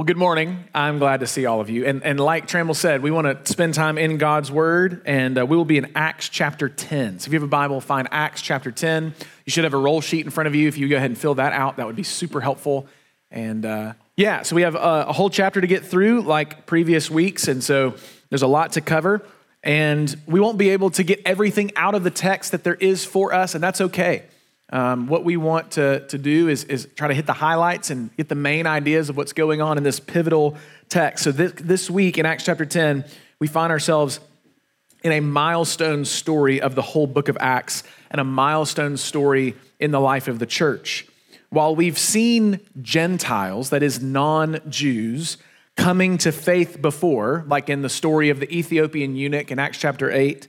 Well, good morning. I'm glad to see all of you. And, and like Trammell said, we want to spend time in God's Word, and uh, we will be in Acts chapter 10. So if you have a Bible, find Acts chapter 10. You should have a roll sheet in front of you. If you go ahead and fill that out, that would be super helpful. And uh, yeah, so we have a, a whole chapter to get through, like previous weeks. And so there's a lot to cover. And we won't be able to get everything out of the text that there is for us, and that's okay. Um, what we want to, to do is, is try to hit the highlights and get the main ideas of what's going on in this pivotal text. So, this, this week in Acts chapter 10, we find ourselves in a milestone story of the whole book of Acts and a milestone story in the life of the church. While we've seen Gentiles, that is, non Jews, coming to faith before, like in the story of the Ethiopian eunuch in Acts chapter 8,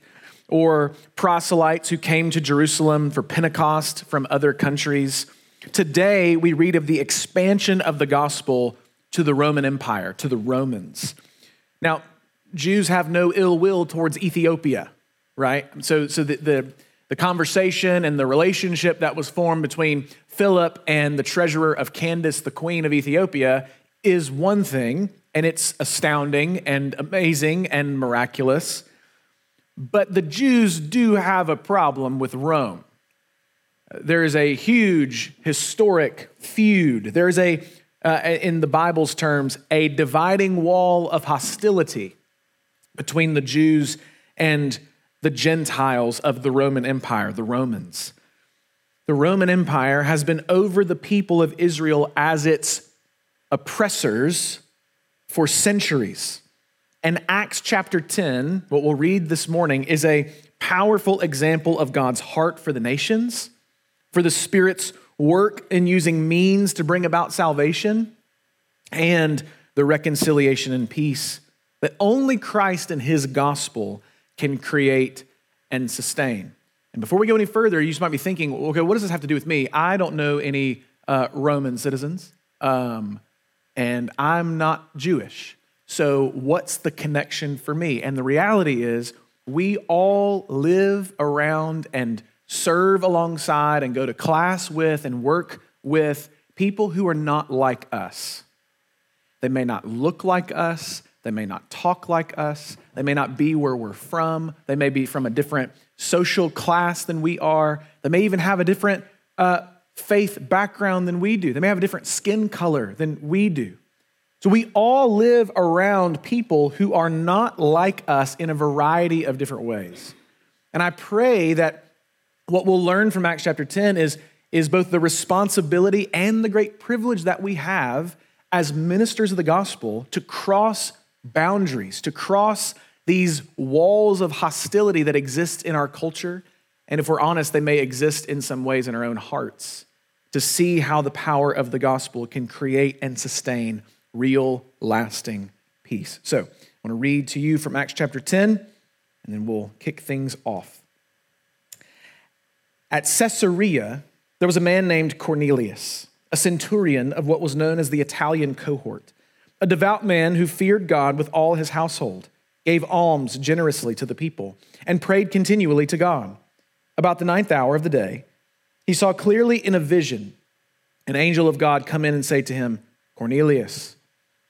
or proselytes who came to Jerusalem for Pentecost from other countries. Today, we read of the expansion of the gospel to the Roman Empire, to the Romans. Now, Jews have no ill will towards Ethiopia, right? So, so the, the, the conversation and the relationship that was formed between Philip and the treasurer of Candace, the queen of Ethiopia, is one thing, and it's astounding and amazing and miraculous. But the Jews do have a problem with Rome. There is a huge historic feud. There is a, uh, in the Bible's terms, a dividing wall of hostility between the Jews and the Gentiles of the Roman Empire, the Romans. The Roman Empire has been over the people of Israel as its oppressors for centuries. And Acts chapter 10, what we'll read this morning, is a powerful example of God's heart for the nations, for the Spirit's work in using means to bring about salvation, and the reconciliation and peace that only Christ and his gospel can create and sustain. And before we go any further, you just might be thinking, okay, what does this have to do with me? I don't know any uh, Roman citizens, um, and I'm not Jewish. So, what's the connection for me? And the reality is, we all live around and serve alongside and go to class with and work with people who are not like us. They may not look like us, they may not talk like us, they may not be where we're from, they may be from a different social class than we are, they may even have a different uh, faith background than we do, they may have a different skin color than we do. So we all live around people who are not like us in a variety of different ways. And I pray that what we'll learn from Acts chapter 10 is, is both the responsibility and the great privilege that we have as ministers of the gospel to cross boundaries, to cross these walls of hostility that exist in our culture. And if we're honest, they may exist in some ways in our own hearts, to see how the power of the gospel can create and sustain real, lasting peace. So, I want to read to you from Acts chapter 10, and then we'll kick things off. At Caesarea, there was a man named Cornelius, a centurion of what was known as the Italian cohort, a devout man who feared God with all his household, gave alms generously to the people, and prayed continually to God. About the ninth hour of the day, he saw clearly in a vision an angel of God come in and say to him, Cornelius.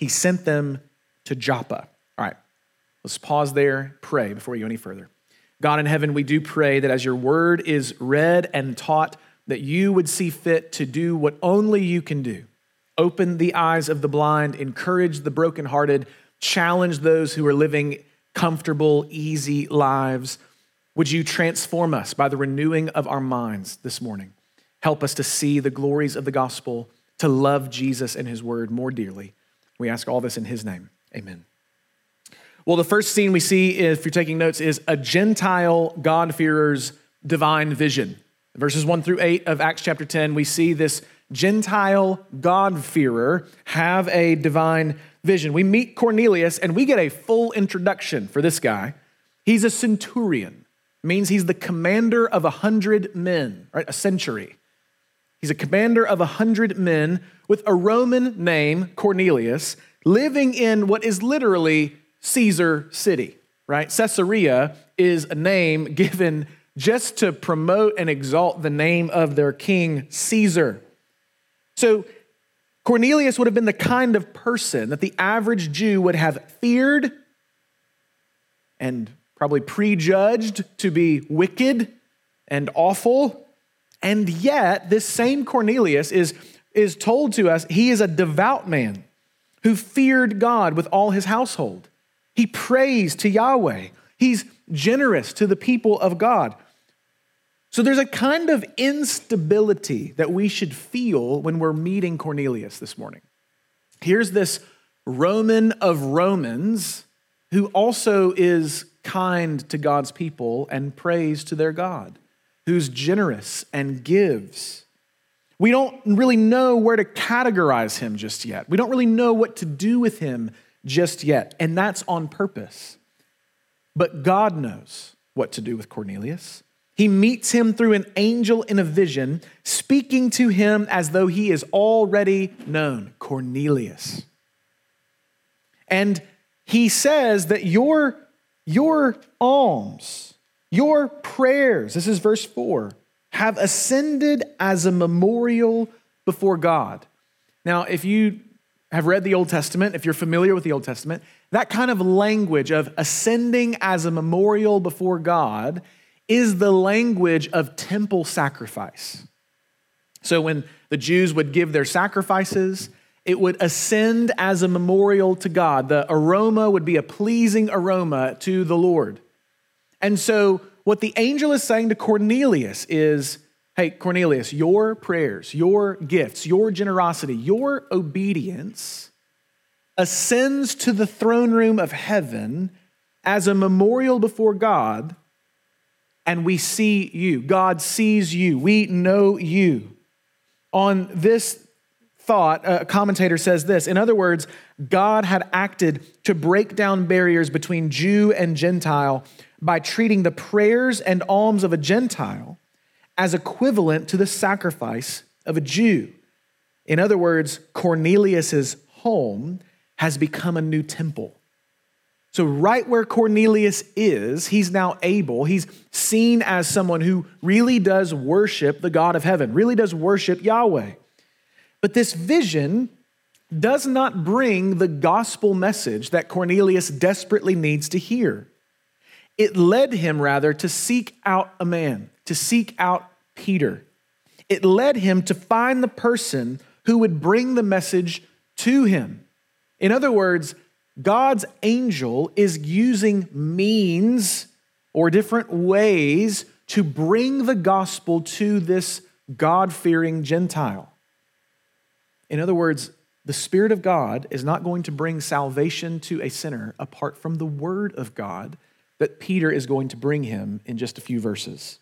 he sent them to Joppa. All right, let's pause there, pray before we go any further. God in heaven, we do pray that as your word is read and taught, that you would see fit to do what only you can do open the eyes of the blind, encourage the brokenhearted, challenge those who are living comfortable, easy lives. Would you transform us by the renewing of our minds this morning? Help us to see the glories of the gospel, to love Jesus and his word more dearly. We ask all this in his name. Amen. Well, the first scene we see, if you're taking notes, is a Gentile God-fearer's divine vision. Verses 1 through 8 of Acts chapter 10, we see this Gentile God-fearer have a divine vision. We meet Cornelius and we get a full introduction for this guy. He's a centurion, means he's the commander of a hundred men, right? A century. He's a commander of a hundred men with a Roman name, Cornelius, living in what is literally Caesar City, right? Caesarea is a name given just to promote and exalt the name of their king, Caesar. So Cornelius would have been the kind of person that the average Jew would have feared and probably prejudged to be wicked and awful. And yet, this same Cornelius is, is told to us he is a devout man who feared God with all his household. He prays to Yahweh. He's generous to the people of God. So there's a kind of instability that we should feel when we're meeting Cornelius this morning. Here's this Roman of Romans who also is kind to God's people and prays to their God, who's generous and gives. We don't really know where to categorize him just yet. We don't really know what to do with him just yet, and that's on purpose. But God knows what to do with Cornelius. He meets him through an angel in a vision, speaking to him as though he is already known Cornelius. And he says that your, your alms, your prayers, this is verse 4, have ascended as a memorial before God. Now, if you have read the Old Testament, if you're familiar with the Old Testament, that kind of language of ascending as a memorial before God is the language of temple sacrifice. So when the Jews would give their sacrifices, it would ascend as a memorial to God. The aroma would be a pleasing aroma to the Lord. And so, what the angel is saying to Cornelius is hey, Cornelius, your prayers, your gifts, your generosity, your obedience ascends to the throne room of heaven as a memorial before God, and we see you. God sees you. We know you. On this thought, a commentator says this In other words, God had acted to break down barriers between Jew and Gentile by treating the prayers and alms of a Gentile as equivalent to the sacrifice of a Jew. In other words, Cornelius's home has become a new temple. So, right where Cornelius is, he's now able, he's seen as someone who really does worship the God of heaven, really does worship Yahweh. But this vision does not bring the gospel message that Cornelius desperately needs to hear. It led him, rather, to seek out a man, to seek out Peter. It led him to find the person who would bring the message to him. In other words, God's angel is using means or different ways to bring the gospel to this God fearing Gentile. In other words, the Spirit of God is not going to bring salvation to a sinner apart from the Word of God that Peter is going to bring him in just a few verses.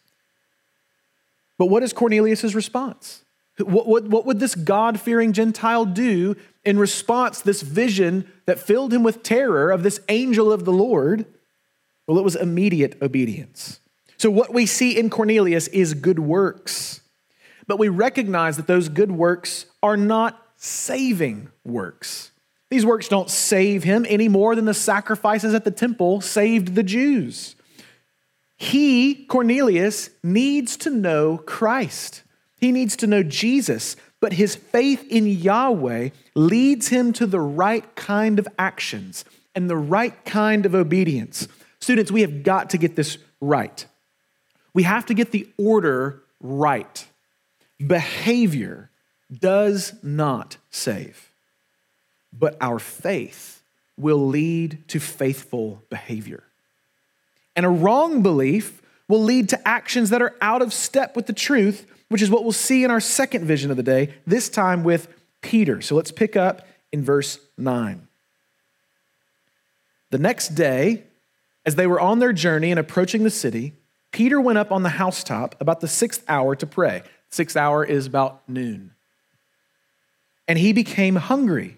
But what is Cornelius' response? What, what, what would this God fearing Gentile do in response this vision that filled him with terror of this angel of the Lord? Well, it was immediate obedience. So, what we see in Cornelius is good works, but we recognize that those good works are not saving works. These works don't save him any more than the sacrifices at the temple saved the Jews. He, Cornelius, needs to know Christ. He needs to know Jesus, but his faith in Yahweh leads him to the right kind of actions and the right kind of obedience. Students, we have got to get this right. We have to get the order right. Behavior does not save, but our faith will lead to faithful behavior. And a wrong belief will lead to actions that are out of step with the truth, which is what we'll see in our second vision of the day, this time with Peter. So let's pick up in verse 9. The next day, as they were on their journey and approaching the city, Peter went up on the housetop about the sixth hour to pray. Sixth hour is about noon. and he became hungry,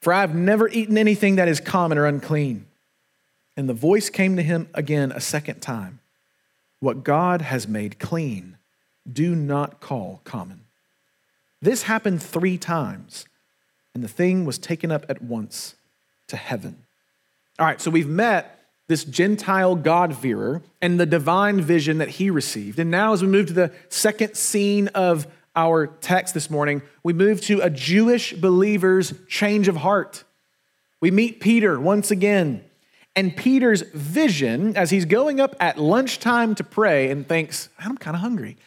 for I have never eaten anything that is common or unclean. And the voice came to him again a second time What God has made clean, do not call common. This happened three times, and the thing was taken up at once to heaven. All right, so we've met this Gentile God-fearer and the divine vision that he received. And now, as we move to the second scene of our text this morning, we move to a Jewish believer's change of heart. We meet Peter once again. And Peter's vision, as he's going up at lunchtime to pray and thinks, I'm kind of hungry.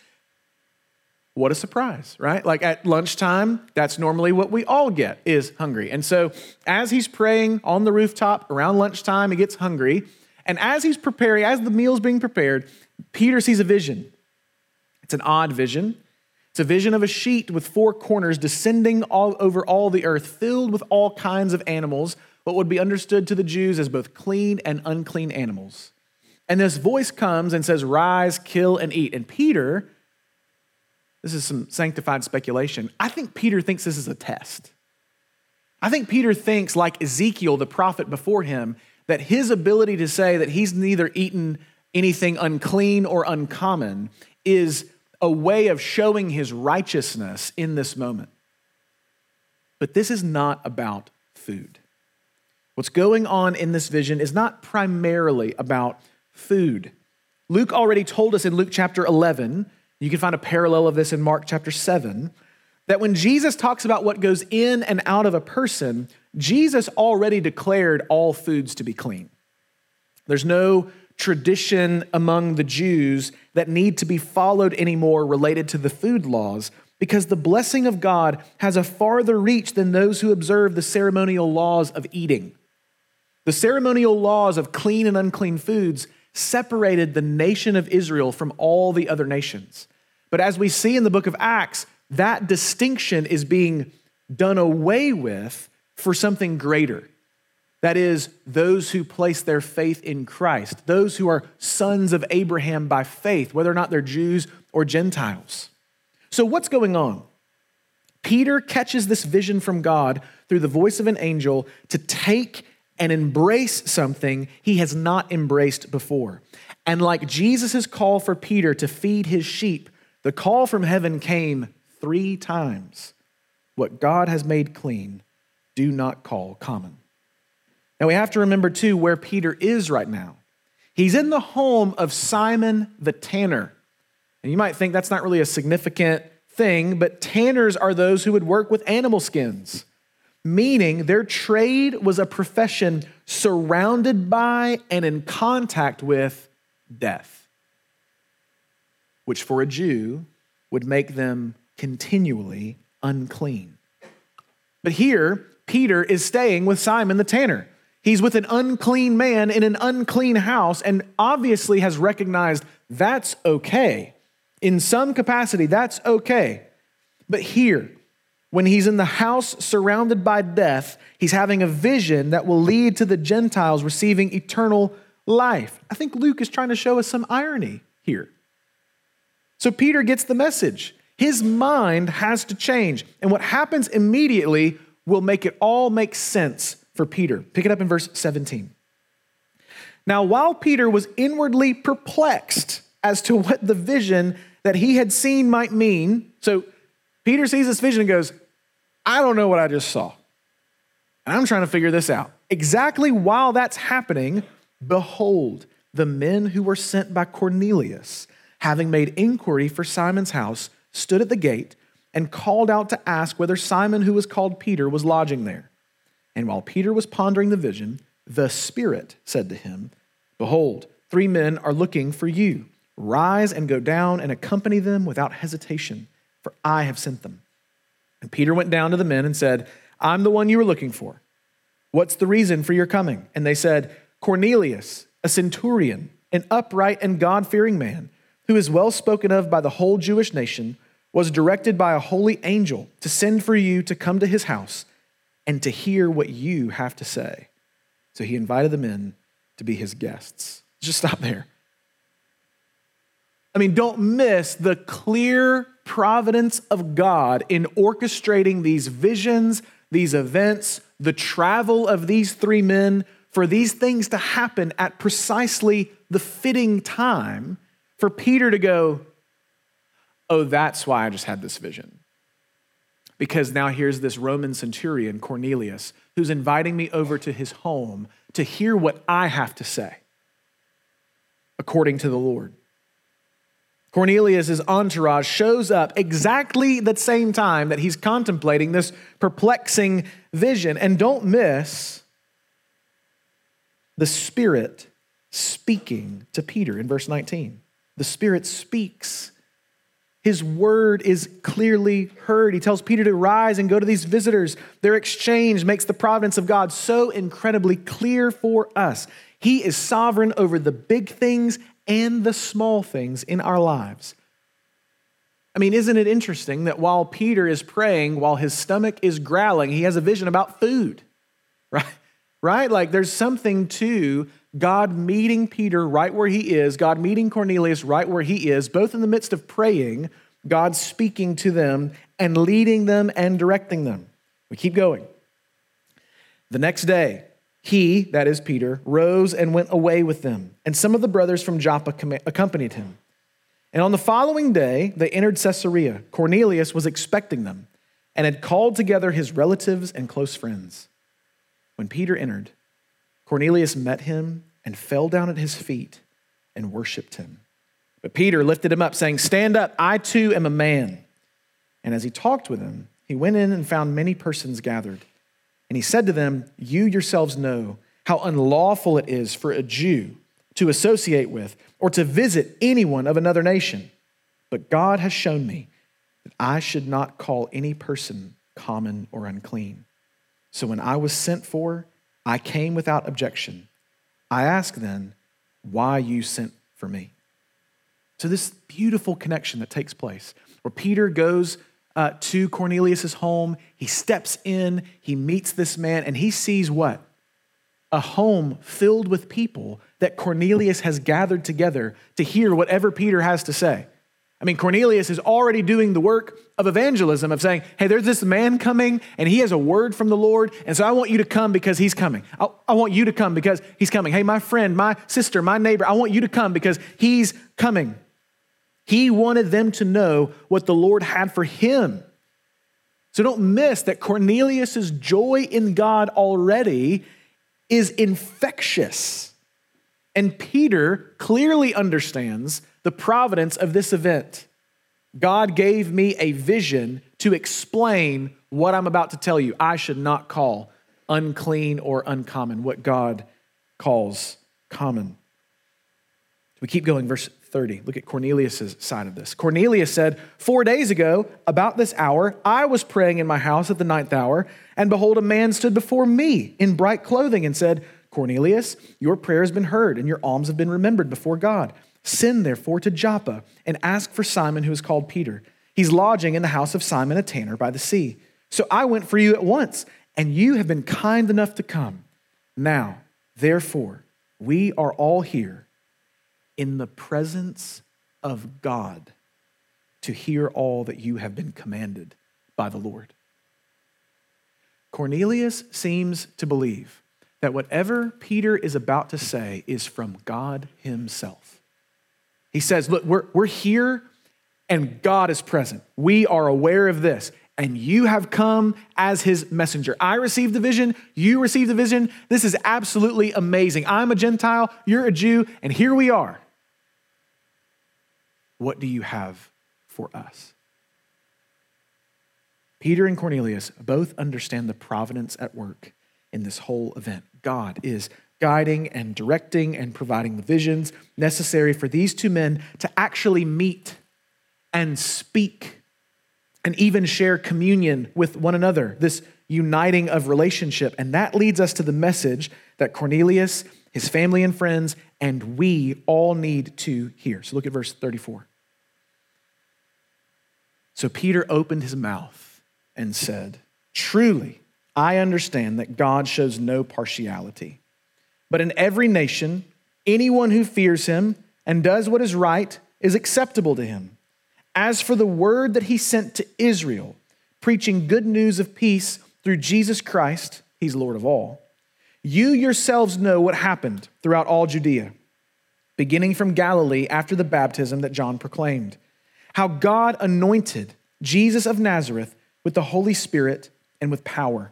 What a surprise, right? Like at lunchtime, that's normally what we all get is hungry. And so as he's praying on the rooftop around lunchtime, he gets hungry. And as he's preparing, as the meal's being prepared, Peter sees a vision. It's an odd vision. It's a vision of a sheet with four corners descending all over all the earth, filled with all kinds of animals, what would be understood to the Jews as both clean and unclean animals. And this voice comes and says, Rise, kill, and eat. And Peter, this is some sanctified speculation. I think Peter thinks this is a test. I think Peter thinks, like Ezekiel, the prophet before him, that his ability to say that he's neither eaten anything unclean or uncommon is a way of showing his righteousness in this moment. But this is not about food. What's going on in this vision is not primarily about food. Luke already told us in Luke chapter 11, you can find a parallel of this in Mark chapter 7, that when Jesus talks about what goes in and out of a person, Jesus already declared all foods to be clean. There's no tradition among the Jews that need to be followed anymore related to the food laws because the blessing of God has a farther reach than those who observe the ceremonial laws of eating. The ceremonial laws of clean and unclean foods separated the nation of Israel from all the other nations. But as we see in the book of Acts, that distinction is being done away with for something greater. That is, those who place their faith in Christ, those who are sons of Abraham by faith, whether or not they're Jews or Gentiles. So, what's going on? Peter catches this vision from God through the voice of an angel to take and embrace something he has not embraced before. And like Jesus' call for Peter to feed his sheep, the call from heaven came three times. What God has made clean, do not call common. Now we have to remember too where Peter is right now. He's in the home of Simon the tanner. And you might think that's not really a significant thing, but tanners are those who would work with animal skins, meaning their trade was a profession surrounded by and in contact with death, which for a Jew would make them continually unclean. But here, Peter is staying with Simon the tanner. He's with an unclean man in an unclean house and obviously has recognized that's okay. In some capacity, that's okay. But here, when he's in the house surrounded by death, he's having a vision that will lead to the Gentiles receiving eternal life. I think Luke is trying to show us some irony here. So Peter gets the message. His mind has to change. And what happens immediately will make it all make sense for Peter. Pick it up in verse 17. Now, while Peter was inwardly perplexed as to what the vision that he had seen might mean, so Peter sees this vision and goes, I don't know what I just saw. And I'm trying to figure this out. Exactly while that's happening, behold, the men who were sent by Cornelius, having made inquiry for Simon's house, stood at the gate and called out to ask whether Simon, who was called Peter, was lodging there. And while Peter was pondering the vision, the Spirit said to him, Behold, three men are looking for you. Rise and go down and accompany them without hesitation, for I have sent them. And Peter went down to the men and said, I'm the one you were looking for. What's the reason for your coming? And they said, Cornelius, a centurion, an upright and God fearing man, who is well spoken of by the whole Jewish nation, was directed by a holy angel to send for you to come to his house and to hear what you have to say. So he invited them in to be his guests. Just stop there. I mean, don't miss the clear providence of God in orchestrating these visions, these events, the travel of these three men, for these things to happen at precisely the fitting time for Peter to go, Oh, that's why I just had this vision. Because now here's this Roman centurion, Cornelius, who's inviting me over to his home to hear what I have to say according to the Lord. Cornelius' entourage shows up exactly the same time that he's contemplating this perplexing vision. And don't miss the Spirit speaking to Peter in verse 19. The Spirit speaks. His word is clearly heard. He tells Peter to rise and go to these visitors. Their exchange makes the providence of God so incredibly clear for us. He is sovereign over the big things and the small things in our lives. I mean, isn't it interesting that while Peter is praying, while his stomach is growling, he has a vision about food, right? Right? Like there's something to God meeting Peter right where he is, God meeting Cornelius right where he is, both in the midst of praying, God speaking to them and leading them and directing them. We keep going. The next day, he, that is Peter, rose and went away with them, and some of the brothers from Joppa accompanied him. And on the following day, they entered Caesarea. Cornelius was expecting them and had called together his relatives and close friends. When Peter entered, Cornelius met him and fell down at his feet and worshiped him. But Peter lifted him up, saying, Stand up, I too am a man. And as he talked with him, he went in and found many persons gathered. And he said to them, You yourselves know how unlawful it is for a Jew to associate with or to visit anyone of another nation. But God has shown me that I should not call any person common or unclean. So when I was sent for, I came without objection. I ask then, why you sent for me? So, this beautiful connection that takes place where Peter goes uh, to Cornelius' home. He steps in, he meets this man, and he sees what? A home filled with people that Cornelius has gathered together to hear whatever Peter has to say. I mean, Cornelius is already doing the work of evangelism, of saying, hey, there's this man coming and he has a word from the Lord. And so I want you to come because he's coming. I, I, want you to come because he's coming. Hey, my friend, my sister, my neighbor, I want you to come because he's coming. He wanted them to know what the Lord had for him. So don't miss that Cornelius' joy in God already is infectious. And Peter clearly understands the providence of this event. God gave me a vision to explain what I'm about to tell you. I should not call unclean or uncommon what God calls common. We keep going, verse 30. Look at Cornelius' side of this. Cornelius said, Four days ago, about this hour, I was praying in my house at the ninth hour, and behold, a man stood before me in bright clothing and said, Cornelius, your prayer has been heard, and your alms have been remembered before God. Send therefore to Joppa and ask for Simon, who is called Peter. He's lodging in the house of Simon, a tanner by the sea. So I went for you at once, and you have been kind enough to come. Now, therefore, we are all here in the presence of God to hear all that you have been commanded by the Lord. Cornelius seems to believe that whatever Peter is about to say is from God himself. He says, Look, we're, we're here and God is present. We are aware of this, and you have come as his messenger. I received the vision, you received the vision. This is absolutely amazing. I'm a Gentile, you're a Jew, and here we are. What do you have for us? Peter and Cornelius both understand the providence at work in this whole event. God is guiding and directing and providing the visions necessary for these two men to actually meet and speak and even share communion with one another. This uniting of relationship. And that leads us to the message that Cornelius, his family and friends, and we all need to hear. So look at verse 34. So Peter opened his mouth and said, Truly, I understand that God shows no partiality. But in every nation, anyone who fears him and does what is right is acceptable to him. As for the word that he sent to Israel, preaching good news of peace through Jesus Christ, he's Lord of all, you yourselves know what happened throughout all Judea, beginning from Galilee after the baptism that John proclaimed, how God anointed Jesus of Nazareth with the Holy Spirit and with power.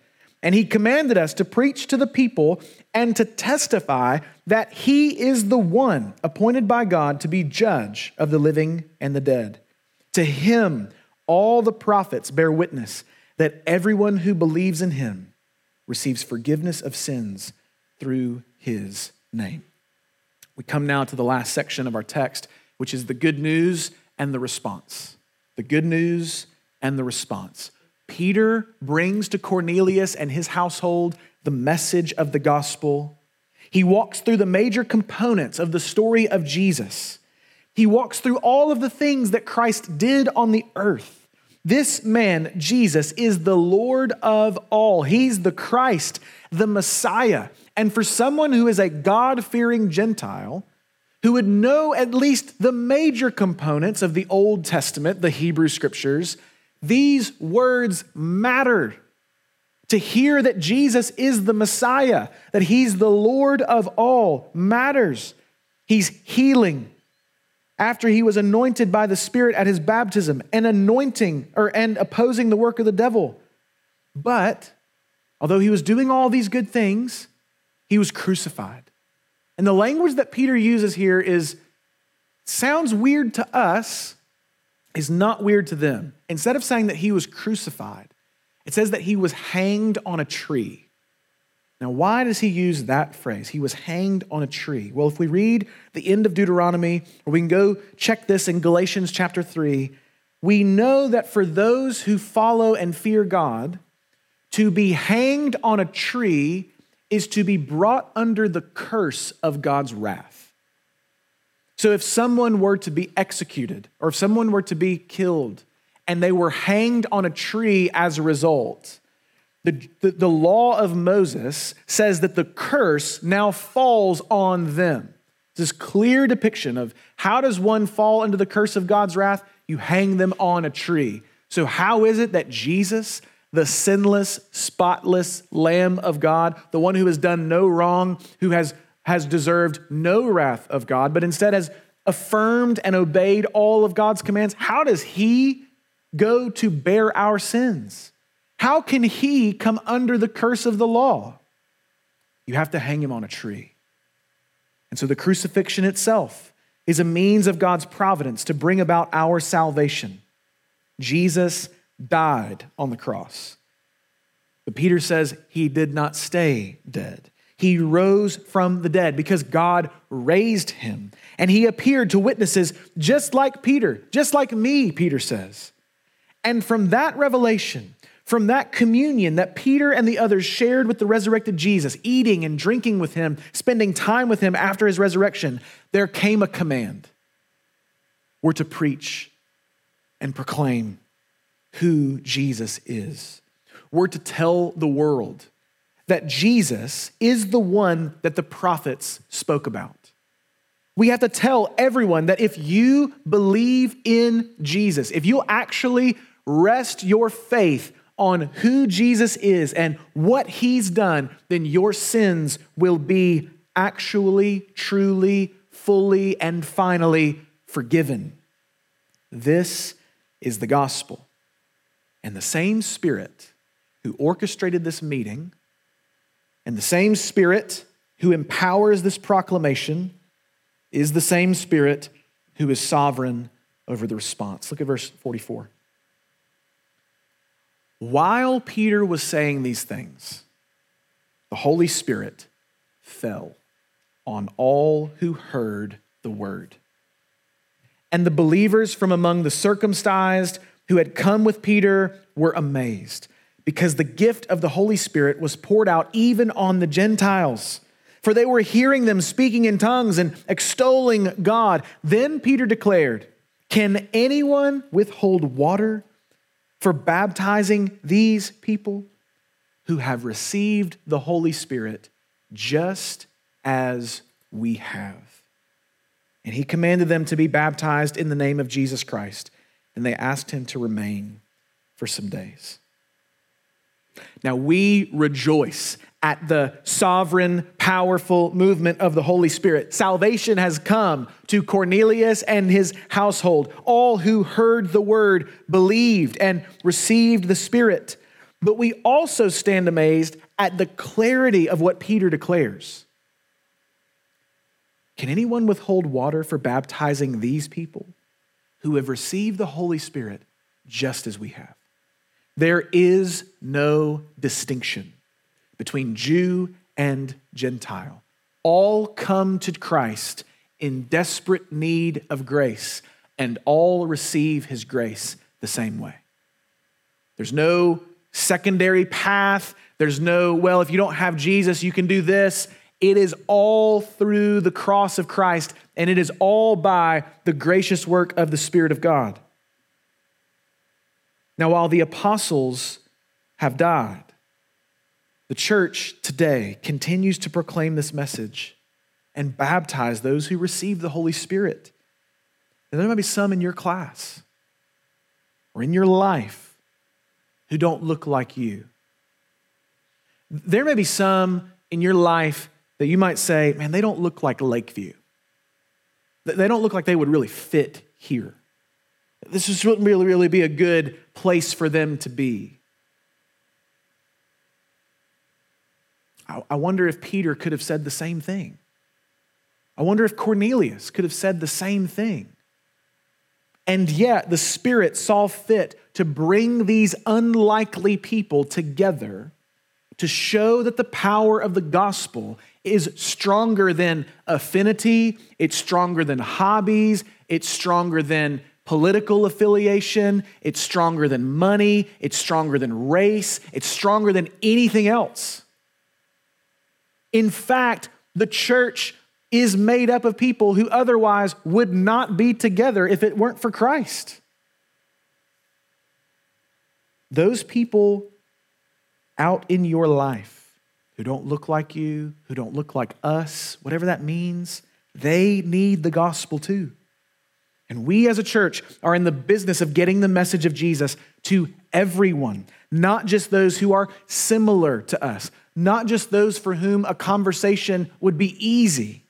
And he commanded us to preach to the people and to testify that he is the one appointed by God to be judge of the living and the dead. To him, all the prophets bear witness that everyone who believes in him receives forgiveness of sins through his name. We come now to the last section of our text, which is the good news and the response. The good news and the response. Peter brings to Cornelius and his household the message of the gospel. He walks through the major components of the story of Jesus. He walks through all of the things that Christ did on the earth. This man, Jesus, is the Lord of all. He's the Christ, the Messiah. And for someone who is a God fearing Gentile, who would know at least the major components of the Old Testament, the Hebrew scriptures, these words matter. To hear that Jesus is the Messiah, that he's the Lord of all, matters. He's healing after he was anointed by the Spirit at his baptism and anointing or and opposing the work of the devil. But although he was doing all these good things, he was crucified. And the language that Peter uses here is sounds weird to us, is not weird to them. Instead of saying that he was crucified, it says that he was hanged on a tree. Now, why does he use that phrase? He was hanged on a tree. Well, if we read the end of Deuteronomy, or we can go check this in Galatians chapter 3, we know that for those who follow and fear God, to be hanged on a tree is to be brought under the curse of God's wrath. So if someone were to be executed, or if someone were to be killed, and they were hanged on a tree as a result. The, the, the, law of Moses says that the curse now falls on them. This clear depiction of how does one fall under the curse of God's wrath? You hang them on a tree. So, how is it that Jesus, the sinless, spotless Lamb of God, the one who has done no wrong, who has, has deserved no wrath of God, but instead has affirmed and obeyed all of God's commands, how does he go to bear our sins? How can he come under the curse of the law? You have to hang him on a tree. And so the crucifixion itself is a means of God's providence to bring about our salvation. Jesus died on the cross. But Peter says he did not stay dead. He rose from the dead because God raised him. And he appeared to witnesses just like Peter, just like me, Peter says. And from that revelation, from that communion that Peter and the others shared with the resurrected Jesus, eating and drinking with him, spending time with him after his resurrection, there came a command. We're to preach and proclaim who Jesus is. We're to tell the world that Jesus is the one that the prophets spoke about. We have to tell everyone that if you believe in Jesus, if you actually rest your faith on who Jesus is and what he's done, then your sins will be actually, truly, fully, and finally forgiven. This is the gospel. And the same Spirit who orchestrated this meeting and the same Spirit who empowers this proclamation is the same Spirit who is sovereign over the response. Look at verse 44. While Peter was saying these things, the Holy Spirit fell on all who heard the word. And the believers from among the circumcised who had come with Peter were amazed because the gift of the Holy Spirit was poured out even on the Gentiles. For they were hearing them speaking in tongues and extolling God. Then Peter declared, Can anyone withhold water for baptizing these people who have received the Holy Spirit just as we have? And he commanded them to be baptized in the name of Jesus Christ. And they asked him to remain for some days. Now we rejoice at the sovereign, powerful movement of the Holy Spirit. Salvation has come to Cornelius and his household. All who heard the word believed and received the Spirit. But we also stand amazed at the clarity of what Peter declares. Can anyone withhold water for baptizing these people who have received the Holy Spirit just as we have? There is no distinction between Jew and Gentile. All come to Christ in desperate need of grace, and all receive his grace the same way. There's no secondary path. There's no, well, if you don't have Jesus, you can do this. It is all through the cross of Christ, and it is all by the gracious work of the Spirit of God. Now, while the apostles have died, the church today continues to proclaim this message and baptize those who receive the Holy Spirit. And there might be some in your class or in your life who don't look like you. There may be some in your life that you might say, man, they don't look like Lakeview. They don't look like they would really fit here. This wouldn't really, really be a good place for them to be. I, wonder if Peter could have said the same thing. I wonder if Cornelius could have said the same thing. And yet, the Spirit saw fit to bring these unlikely people together to show that the power of the gospel is stronger than affinity, it's stronger than hobbies, it's stronger than political affiliation, it's stronger than money, it's stronger than race, it's stronger than anything else. In fact, the church is made up of people who otherwise would not be together if it weren't for Christ. Those people out in your life who don't look like you, who don't look like us, whatever that means, they need the gospel too. And we as a church are in the business of getting the message of Jesus to everyone, not just those who are similar to us, not just those for whom a conversation would be easy.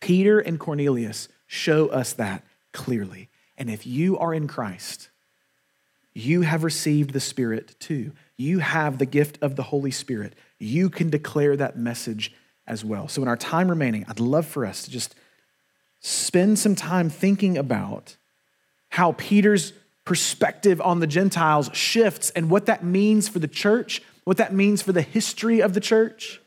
Peter and Cornelius show us that clearly. And if you are in Christ, you have received the Spirit too. You have the gift of the Holy Spirit. You can declare that message as well. So, in our time remaining, I'd love for us to just spend some time thinking about how Peter's perspective on the Gentiles shifts and what that means for the church, what that means for the history of the church.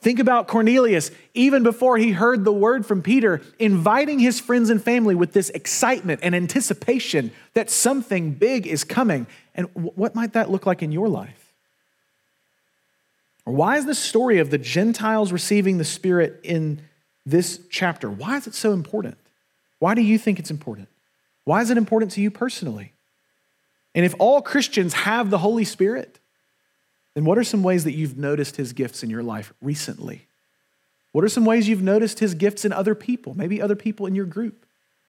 Think about Cornelius, even before he heard the word from Peter, inviting his friends and family with this excitement and anticipation that something big is coming. And what might that look like in your life? Or why is the story of the Gentiles receiving the Spirit in this chapter. Why is it so important? Why do you think it's important? Why is it important to you personally? And if all Christians have the Holy Spirit, then what are some ways that you've noticed his gifts in your life recently? What are some ways you've noticed his gifts in other people, maybe other people in your group?